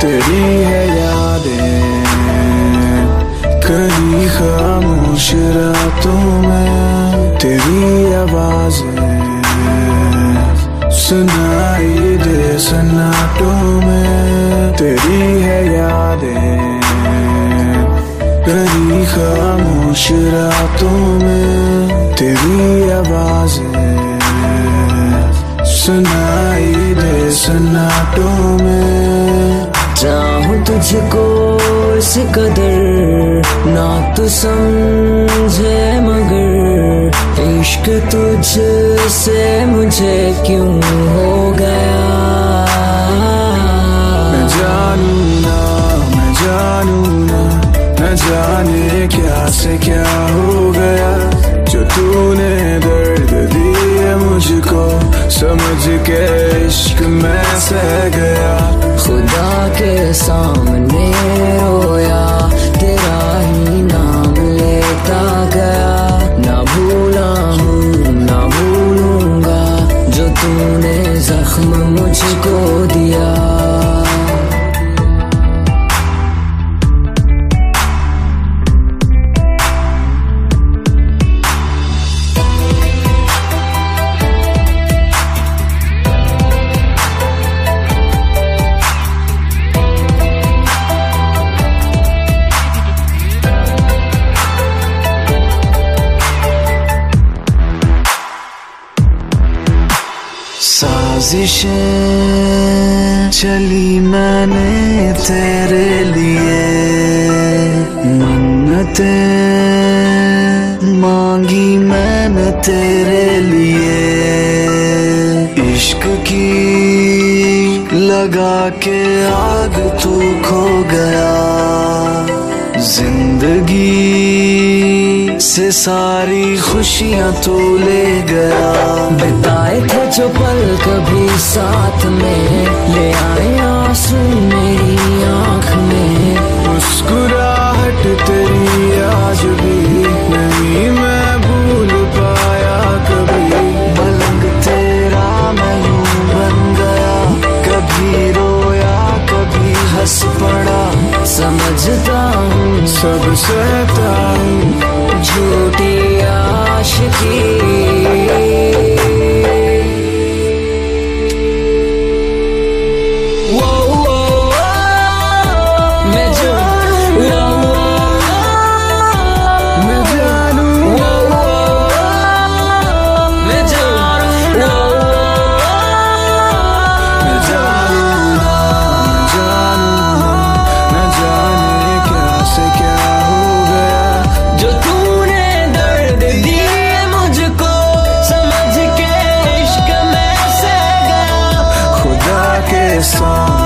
तेरी है यादें कहीं खामोश रातों में तेरी आवाज़ें, सुनाई दे सन्नाटों में तेरी है यादें कहीं खामोश रातों में तेरी आवाज़ें, सुनाई दे सन्नाटों में चाहूँ तुझको इस कदर। ना तू समझे मगर, इश्क तुझसे मुझे क्यों हो गया? जानू ना, मैं जानू ना न जाने क्या से क्या हो गया? जो तूने दर्द दिए मुझको, समझ के इश्क में सह गया। खुदा के सामने रोया साजिशें चली मैंने तेरे लिए। मन्नतें मांगी मैंने तेरे लिए। इश्क की लगा के आग तू खो गया। ज़िंदगी से सारी खुशियाँ तू ले गया। जो पल कभी साथ में ले आए आँसू मेरी आँख में मुस्कुराहट तेरी आज भी नहीं मैं भूल पाया कभी। मलंग तेरा मैं यूँ बन गया। कभी रोया कभी हंस पड़ा। समझता हूँ सब सहता हूँ झूठी आशिकी। this song